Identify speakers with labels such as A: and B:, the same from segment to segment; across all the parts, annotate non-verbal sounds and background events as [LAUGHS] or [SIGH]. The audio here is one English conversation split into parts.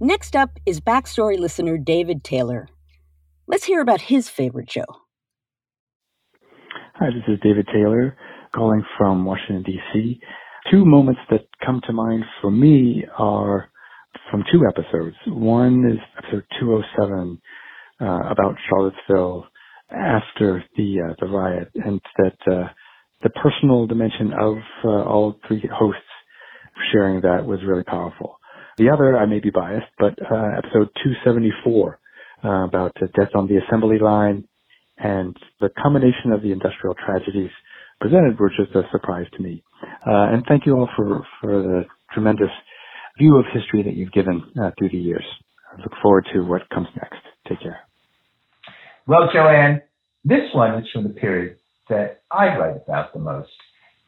A: Next up is BackStory listener David Taylor. Let's hear about his favorite show.
B: Hi, this is David Taylor calling from Washington, D.C. Two moments that come to mind for me are from two episodes. One is episode 207 uh, about Charlottesville after the uh, the riot, and that uh, the personal dimension of uh, all three hosts sharing that was really powerful. The other, I may be biased, but uh, episode 274 uh, about death on the assembly line and the combination of the industrial tragedies presented were just a surprise to me. Uh, and thank you all for, for the tremendous view of history that you've given uh, through the years. I look forward to what comes next. Take care.
C: Well, Joanne, this one is from the period that I write about the most.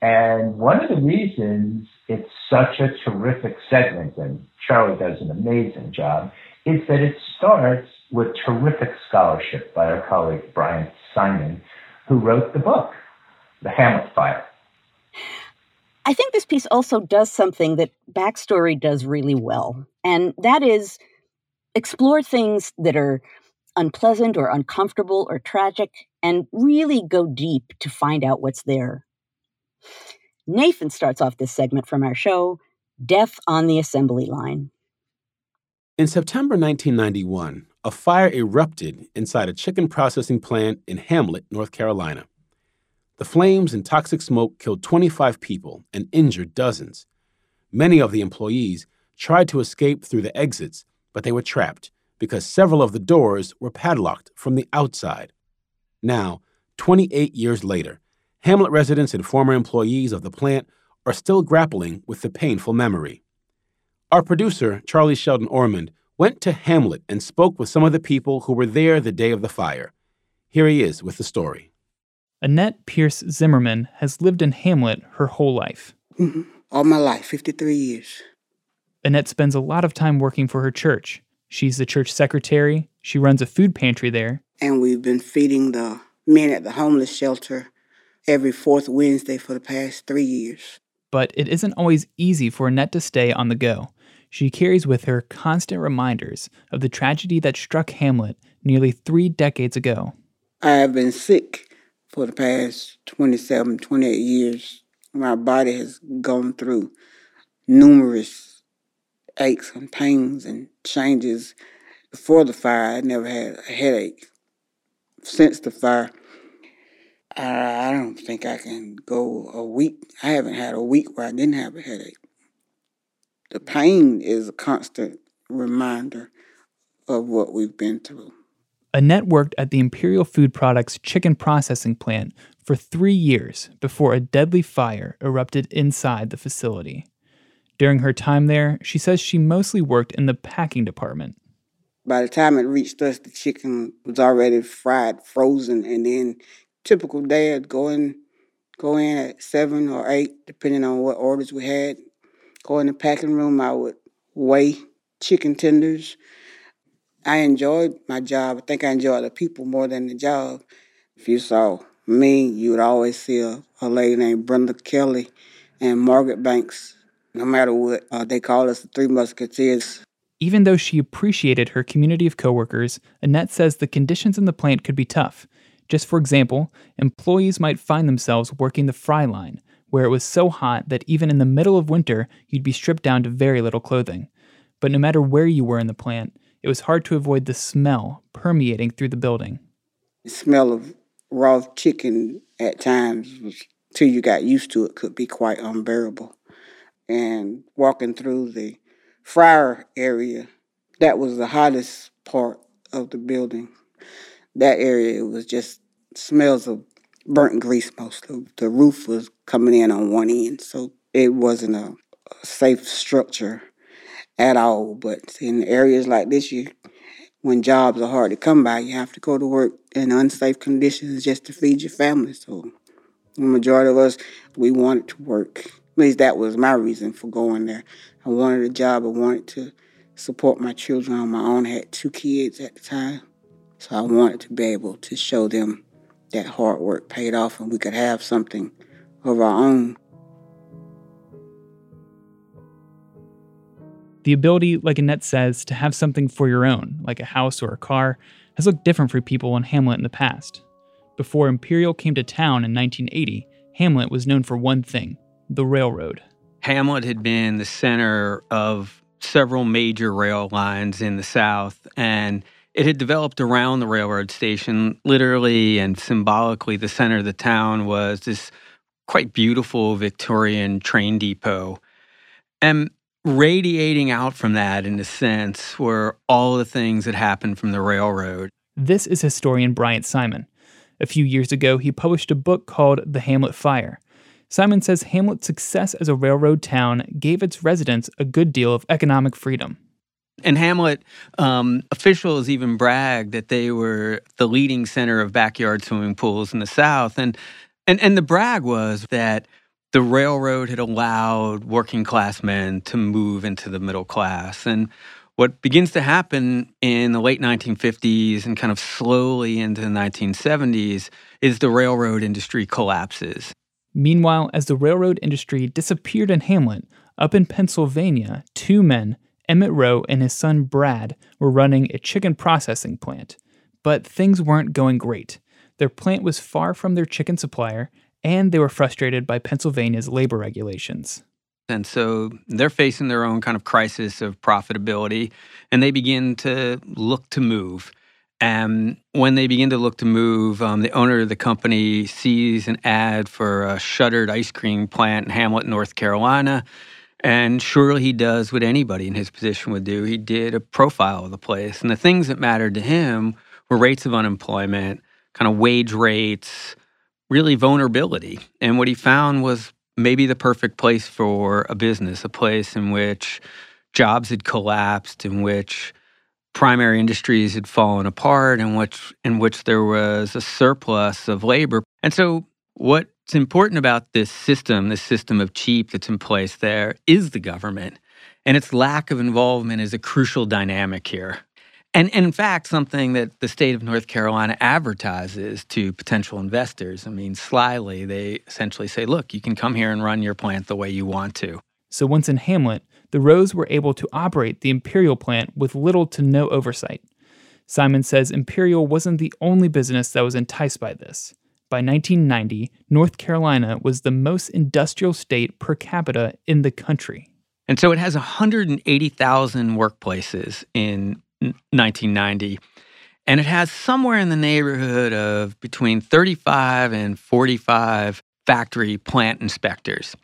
C: And one of the reasons it's such a terrific segment, and Charlie does an amazing job, is that it starts with terrific scholarship by our colleague Bryant Simon, who wrote the book, The Hamlet Fire.
A: I think this piece also does something that BackStory does really well, and that is explore things that are unpleasant or uncomfortable or tragic and really go deep to find out what's there. Nathan starts off this segment from our show, Death on the Assembly Line.
D: In September 1991, a fire erupted inside a chicken processing plant in Hamlet, North Carolina. The flames and toxic smoke killed 25 people and injured dozens. Many of the employees tried to escape through the exits, but they were trapped because several of the doors were padlocked from the outside. Now, 28 years later, Hamlet residents and former employees of the plant are still grappling with the painful memory. Our producer, Charlie Shelton Ormond, went to Hamlet and spoke with some of the people who were there the day of the fire. Here he is with the story.
E: Annette Pierce Zimmerman has lived in Hamlet her whole life.
F: Mm-hmm. All my life, 53 years.
E: Annette spends a lot of time working for her church. She's the church secretary, she runs a food pantry there.
F: And we've been feeding the men at the homeless shelter every fourth Wednesday for the past three years.
E: But it isn't always easy for Annette to stay on the go. She carries with her constant reminders of the tragedy that struck Hamlet nearly three decades ago.
F: I have been sick for the past 27, 28 years. My body has gone through numerous aches and pains and changes. Before the fire, I never had a headache. Since the fire, I don't think I can go a week. I haven't had a week where I didn't have a headache. The pain is a constant reminder of what we've been through.
E: Annette worked at the Imperial Food Products chicken processing plant for three years before a deadly fire erupted inside the facility. During her time there, she says she mostly worked in the packing department.
F: By the time it reached us, the chicken was already fried, frozen, and then typical day I'd go in, go in at seven or eight, depending on what orders we had. Go in the packing room, I would weigh chicken tenders. I enjoyed my job. I think I enjoyed the people more than the job. If you saw me, you would always see a, a lady named Brenda Kelly and Margaret Banks. No matter what, uh, they called us the Three Musketeers.
E: Even though she appreciated her community of coworkers, Annette says the conditions in the plant could be tough. Just for example, employees might find themselves working the fry line, where it was so hot that even in the middle of winter, you'd be stripped down to very little clothing. But no matter where you were in the plant, it was hard to avoid the smell permeating through the building.
F: The smell of raw chicken at times, till you got used to it, could be quite unbearable. And walking through the fryer area, that was the hottest part of the building. That area was just smells of burnt grease mostly. The roof was coming in on one end, so it wasn't a, a safe structure at all. But in areas like this, you when jobs are hard to come by, you have to go to work in unsafe conditions just to feed your family. So the majority of us, we wanted to work. At least that was my reason for going there. I wanted a job. I wanted to support my children on my own. I had two kids at the time. So I wanted to be able to show them that hard work paid off and we could have something of our own.
E: The ability, like Annette says, to have something for your own, like a house or a car, has looked different for people in Hamlet in the past. Before Imperial came to town in 1980, Hamlet was known for one thing the railroad.
G: Hamlet had been the center of several major rail lines in the South, and it had developed around the railroad station. Literally and symbolically, the center of the town was this quite beautiful Victorian train depot. And radiating out from that, in a sense, were all the things that happened from the railroad.
E: This is historian Bryant Simon. A few years ago, he published a book called The Hamlet Fire. Simon says Hamlet's success as a railroad town gave its residents a good deal of economic freedom.
G: And Hamlet um, officials even bragged that they were the leading center of backyard swimming pools in the South. And, and, and the brag was that the railroad had allowed working class men to move into the middle class. And what begins to happen in the late 1950s and kind of slowly into the 1970s is the railroad industry collapses.
E: Meanwhile, as the railroad industry disappeared in Hamlet, up in Pennsylvania, two men, Emmett Rowe and his son Brad, were running a chicken processing plant. But things weren't going great. Their plant was far from their chicken supplier, and they were frustrated by Pennsylvania's labor regulations.
G: And so they're facing their own kind of crisis of profitability, and they begin to look to move. And when they begin to look to move, um, the owner of the company sees an ad for a shuttered ice cream plant in Hamlet, North Carolina. And surely he does what anybody in his position would do. He did a profile of the place. And the things that mattered to him were rates of unemployment, kind of wage rates, really vulnerability. And what he found was maybe the perfect place for a business, a place in which jobs had collapsed, in which primary industries had fallen apart in which in which there was a surplus of labor. And so what's important about this system, this system of cheap that's in place there is the government. And its lack of involvement is a crucial dynamic here. And, and in fact, something that the state of North Carolina advertises to potential investors. I mean, slyly, they essentially say, look, you can come here and run your plant the way you want to.
E: So once in Hamlet, the Rowes were able to operate the Imperial plant with little to no oversight. Simon says Imperial wasn't the only business that was enticed by this. By 1990, North Carolina was the most industrial state per capita in the country.
G: And so it has 180,000 workplaces in 1990. And it has somewhere in the neighborhood of between 35 and 45 factory plant inspectors.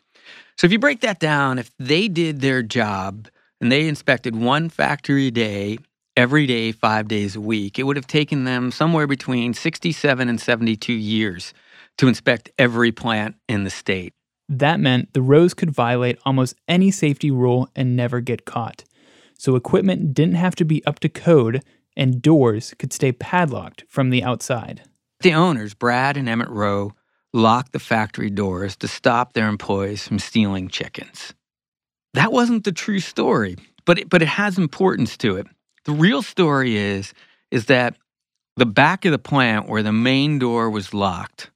G: So if you break that down, if they did their job and they inspected one factory a day, every day, five days a week, it would have taken them somewhere between 67 and 72 years to inspect every plant in the state.
E: That meant the Rowes could violate almost any safety rule and never get caught. So equipment didn't have to be up to code and doors could stay padlocked from the outside.
G: The owners, Brad and Emmett Rowe, locked the factory doors to stop their employees from stealing chickens. That wasn't the true story, but it, but it has importance to it. The real story is is that the back of the plant where the main door was locked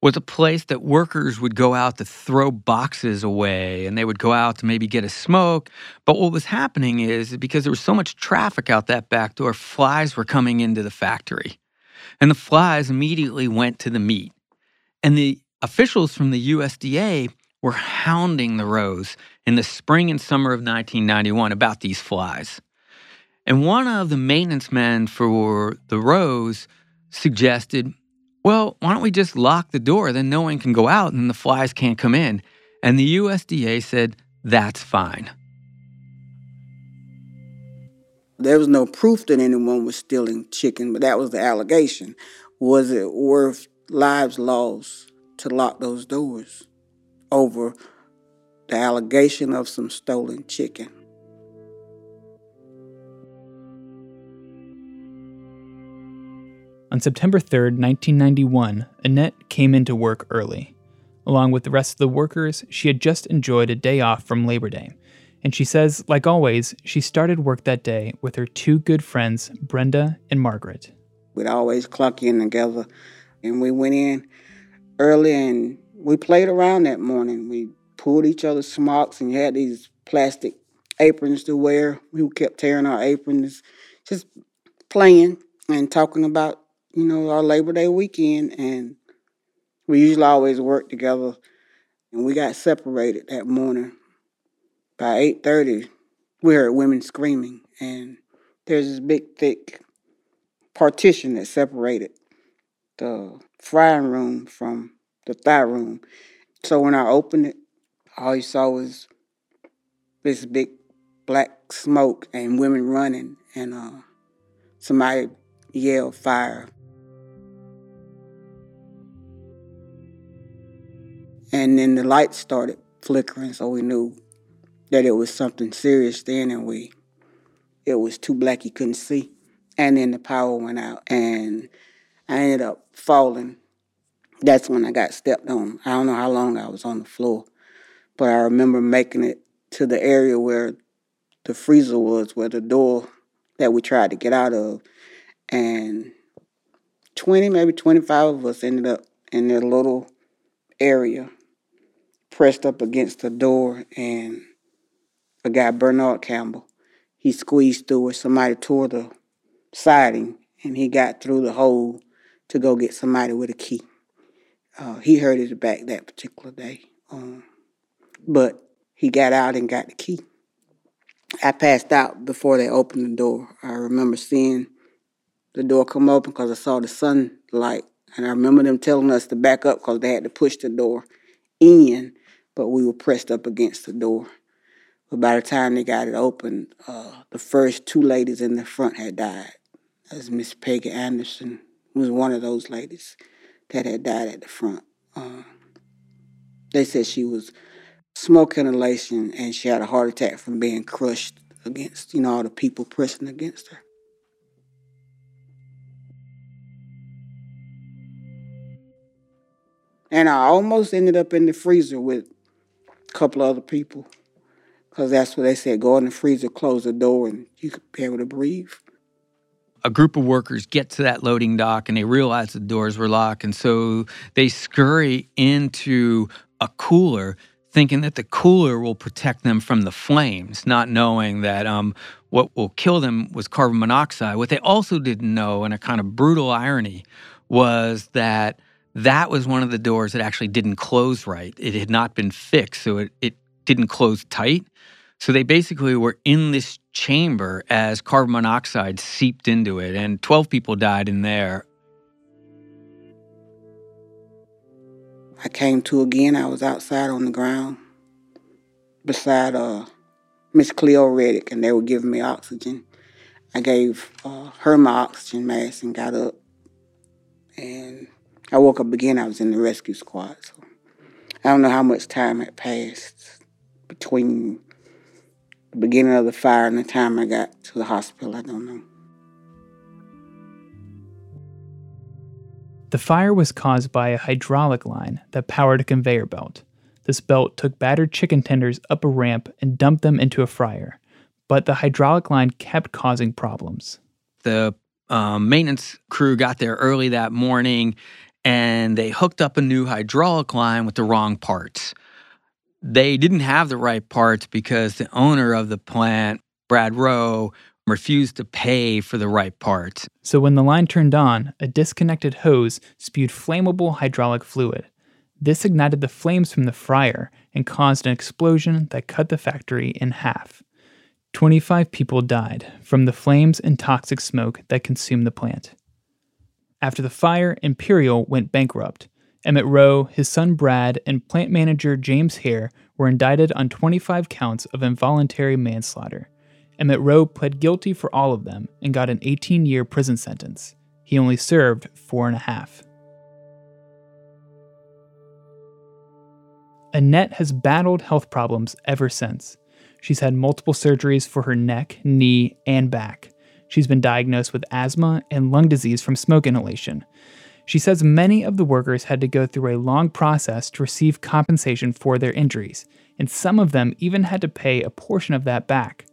G: was a place that workers would go out to throw boxes away and they would go out to maybe get a smoke. But what was happening is because there was so much traffic out that back door, flies were coming into the factory. And the flies immediately went to the meat. And the officials from the USDA were hounding the Rowes in the spring and summer of 1991 about these flies. And one of the maintenance men for the Rowes suggested, well, why don't we just lock the door? Then no one can go out and the flies can't come in. And the USDA said, that's fine.
F: There was no proof that anyone was stealing chicken, but that was the allegation. Was it worth lives lost to lock those doors over the allegation of some stolen chicken.
E: On September 3, 1991, Annette came into work early. Along with the rest of the workers, she had just enjoyed a day off from Labor Day. And she says, like always, she started work that day with her two good friends, Brenda and Margaret.
F: We'd always clock in together and we went in early and we played around that morning. We pulled each other's smocks and had these plastic aprons to wear. We kept tearing our aprons, just playing and talking about, you know, our Labor Day weekend. And we usually always work together. And we got separated that morning. By 8.30, we heard women screaming. And there's this big, thick partition that separated the frying room from the thigh room. So when I opened it, all you saw was this big black smoke and women running and uh, somebody yelled fire. And then the lights started flickering, so we knew that it was something serious then, and we it was too black you couldn't see. And then the power went out, and I ended up falling. That's when I got stepped on. I don't know how long I was on the floor, but I remember making it to the area where the freezer was, where the door that we tried to get out of, and 20, maybe 25 of us ended up in that little area, pressed up against the door, and a guy, Bernard Campbell, he squeezed through it. Somebody tore the siding, and he got through the hole to go get somebody with a key. Uh, he hurt his back that particular day, um, but he got out and got the key. I passed out before they opened the door. I remember seeing the door come open because I saw the sunlight. And I remember them telling us to back up because they had to push the door in, but we were pressed up against the door. But by the time they got it open, uh, the first two ladies in the front had died. As Miss Peggy Anderson, was one of those ladies that had died at the front. Uh, they said she was smoke inhalation and she had a heart attack from being crushed against, you know, all the people pressing against her. And I almost ended up in the freezer with a couple other people because that's what they said go in the freezer, close the door, and you could be able to breathe.
G: A group of workers get to that loading dock and they realize the doors were locked. And so they scurry into a cooler thinking that the cooler will protect them from the flames, not knowing that um, what will kill them was carbon monoxide. What they also didn't know, and a kind of brutal irony, was that that was one of the doors that actually didn't close right. It had not been fixed, so it, it didn't close tight. So they basically were in this chamber as carbon monoxide seeped into it, and 12 people died in there.
F: I came to again. I was outside on the ground beside uh, Miss Cleo Reddick, and they were giving me oxygen. I gave uh, her my oxygen mask and got up, and I woke up again. I was in the rescue squad. So I don't know how much time had passed between the beginning of the fire and the time I got to the hospital. I don't know.
E: The fire was caused by a hydraulic line that powered a conveyor belt. This belt took battered chicken tenders up a ramp and dumped them into a fryer. But the hydraulic line kept causing problems.
G: The um, maintenance crew got there early that morning and they hooked up a new hydraulic line with the wrong parts. They didn't have the right parts because the owner of the plant, Brad Rowe, refused to pay for the right parts.
E: So when the line turned on, a disconnected hose spewed flammable hydraulic fluid. This ignited the flames from the fryer and caused an explosion that cut the factory in half. 25 people died from the flames and toxic smoke that consumed the plant. After the fire, Imperial went bankrupt. Emmett Rowe, his son Brad, and plant manager James Hare were indicted on 25 counts of involuntary manslaughter. Emmett Rowe pled guilty for all of them and got an 18 year prison sentence. He only served four and a half. Annette has battled health problems ever since. She's had multiple surgeries for her neck, knee, and back. She's been diagnosed with asthma and lung disease from smoke inhalation. She says many of the workers had to go through a long process to receive compensation for their injuries, and some of them even had to pay a portion of that back.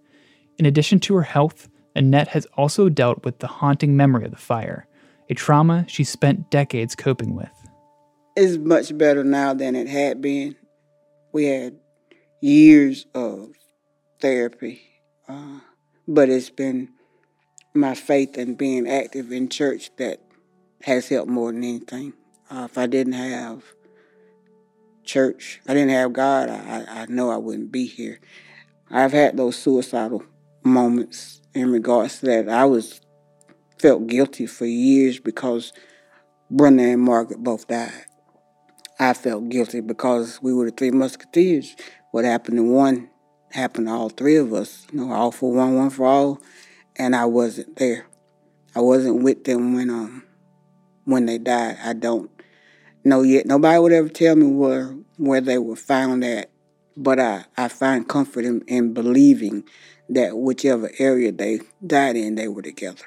E: In addition to her health, Annette has also dealt with the haunting memory of the fire, a trauma she spent decades coping with.
F: It's much better now than it had been. We had years of therapy, uh, but it's been my faith and being active in church that has helped more than anything. Uh, if I didn't have church, I didn't have God, I, I know I wouldn't be here. I've had those suicidal moments in regards to that. I was felt guilty for years because Brenda and Margaret both died. I felt guilty because we were the three musketeers. What happened to one happened to all three of us. You know, all for one, one for all, and I wasn't there. I wasn't with them when um when they died. I don't know yet. Nobody would ever tell me where where they were found at, but I, I find comfort in, in believing that whichever area they died in, they were together.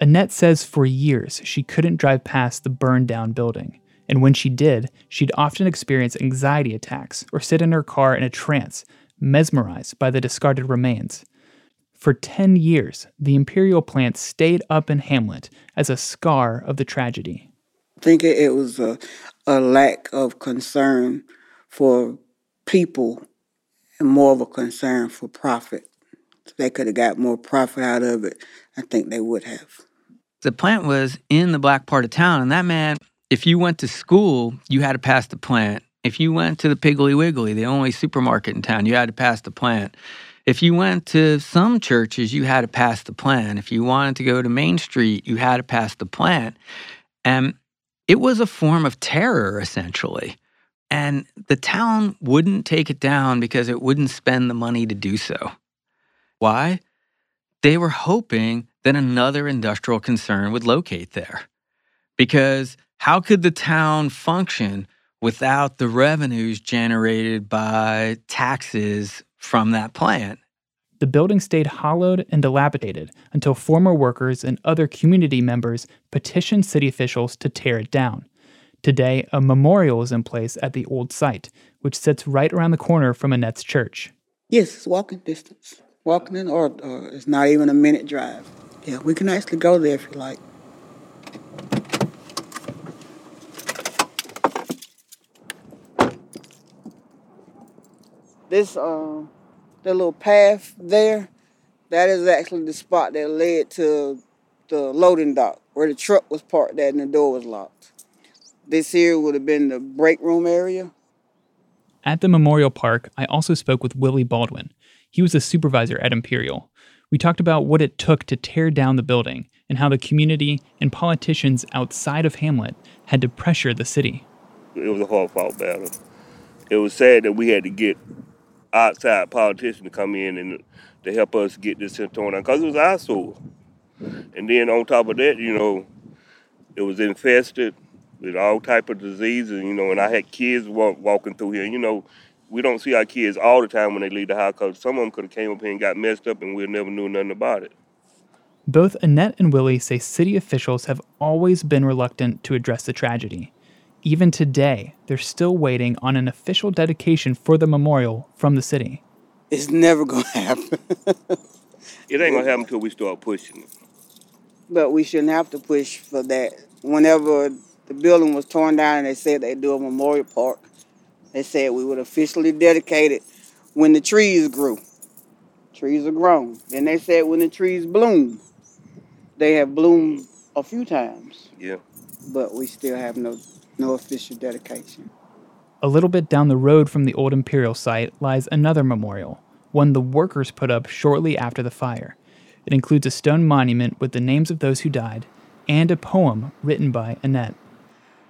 E: Annette says for years she couldn't drive past the burned down building. And when she did, she'd often experience anxiety attacks or sit in her car in a trance, mesmerized by the discarded remains. For 10 years, the Imperial plant stayed up in Hamlet as a scar of the tragedy.
F: I think it was a, a lack of concern for people and more of a concern for profit. If they could have got more profit out of it, I think they would have.
G: The plant was in the black part of town, and that man, if you went to school, you had to pass the plant. If you went to the Piggly Wiggly, the only supermarket in town, you had to pass the plant. If you went to some churches, you had to pass the plant. If you wanted to go to Main Street, you had to pass the plant. And it was a form of terror, essentially. And the town wouldn't take it down because it wouldn't spend the money to do so. Why? They were hoping that another industrial concern would locate there. Because how could the town function without the revenues generated by taxes from that plant.
E: The building stayed hollowed and dilapidated until former workers and other community members petitioned city officials to tear it down. Today, a memorial is in place at the old site, which sits right around the corner from Annette's church.
F: Yes, it's walking distance. Walking in, or, or it's not even a minute drive. Yeah, we can actually go there if you like. This uh, the little path there, that is actually the spot that led to the loading dock where the truck was parked at and the door was locked. This here would have been the break room area.
E: At the memorial park, I also spoke with Willie Baldwin. He was a supervisor at Imperial. We talked about what it took to tear down the building and how the community and politicians outside of Hamlet had to pressure the city.
H: It was a hard fought battle. It was sad that we had to get outside politician to come in and to help us get this torn down because it was our. And then on top of that, you know, it was infested with all type of diseases, you know, and I had kids walk, walking through here. You know, we don't see our kids all the time when they leave the house because some of them could have came up here and got messed up and we never knew nothing about it.
E: Both Annette and Willie say city officials have always been reluctant to address the tragedy. Even today, they're still waiting on an official dedication for the memorial from the city.
F: It's never going [LAUGHS] to happen.
H: it ain't going to happen until we start pushing it.
F: But we shouldn't have to push for that. Whenever the building was torn down and they said they'd do a memorial park, they said we would officially dedicate it when the trees grew. Trees are grown. Then they said when the trees bloom. They have bloomed a few times.
H: Yeah.
F: But we still have no no official dedication.
E: A little bit down the road from the old Imperial site lies another memorial, one the workers put up shortly after the fire. It includes a stone monument with the names of those who died and a poem written by Annette.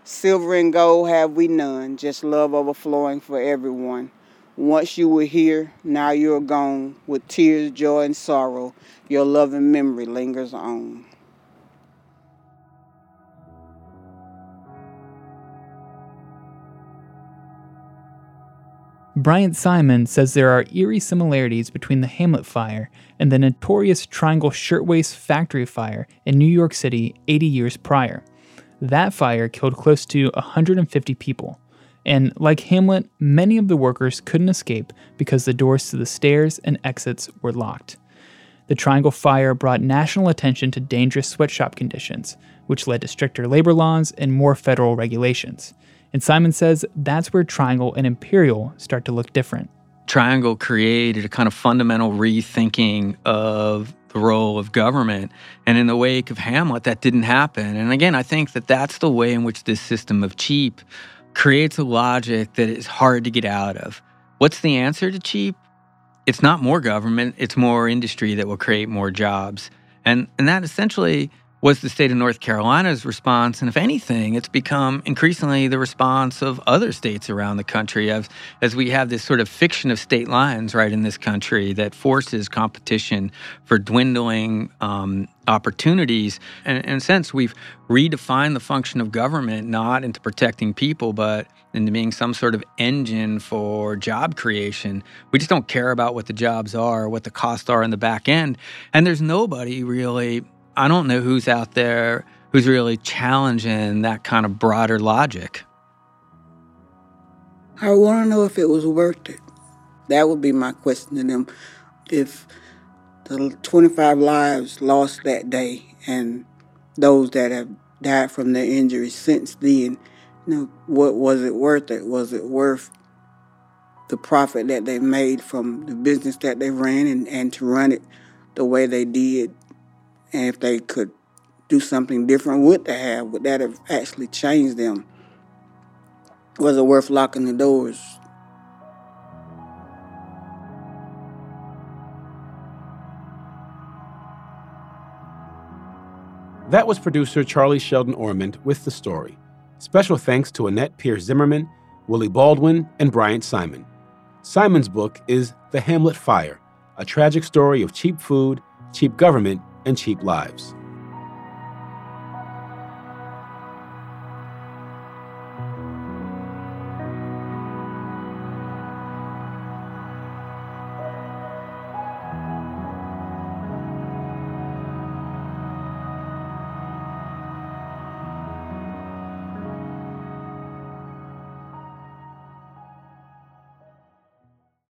F: Silver and gold have we none, just love overflowing for everyone. Once you were here, now you're gone. With tears, joy, and sorrow, your loving memory lingers on.
E: Bryant Simon says there are eerie similarities between the Hamlet fire and the notorious Triangle Shirtwaist Factory fire in New York City 80 years prior. That fire killed close to 150 people. And like Hamlet, many of the workers couldn't escape because the doors to the stairs and exits were locked. The Triangle Fire brought national attention to dangerous sweatshop conditions, which led to stricter labor laws and more federal regulations. And Simon says that's where Triangle and Imperial start to look different.
G: Triangle created a kind of fundamental rethinking of the role of government. And in the wake of Hamlet, that didn't happen. And again, I think that that's the way in which this system of cheap creates a logic that is hard to get out of. What's the answer to cheap? It's not more government, it's more industry that will create more jobs. And, and that essentially was the state of North Carolina's response. And if anything, it's become increasingly the response of other states around the country as, as we have this sort of fiction of state lines right in this country that forces competition for dwindling um, opportunities. And in a sense, we've redefined the function of government not into protecting people, but into being some sort of engine for job creation. We just don't care about what the jobs are, what the costs are in the back end. And there's nobody really I don't know who's out there who's really challenging that kind of broader logic.
F: I want to know if it was worth it. That would be my question to them. If the 25 lives lost that day and those that have died from their injuries since then, you know, what was it worth it? Was it worth the profit that they made from the business that they ran and, and to run it the way they did and if they could do something different, would they have? Would that have actually changed them? Was it worth locking the doors?
D: That was producer Charlie Shelton Ormond with the story. Special thanks to Annette Pierce Zimmerman, Willie Baldwin, and Bryant Simon. Simon's book is The Hamlet Fire, a tragic story of cheap food, cheap government, and cheap lives.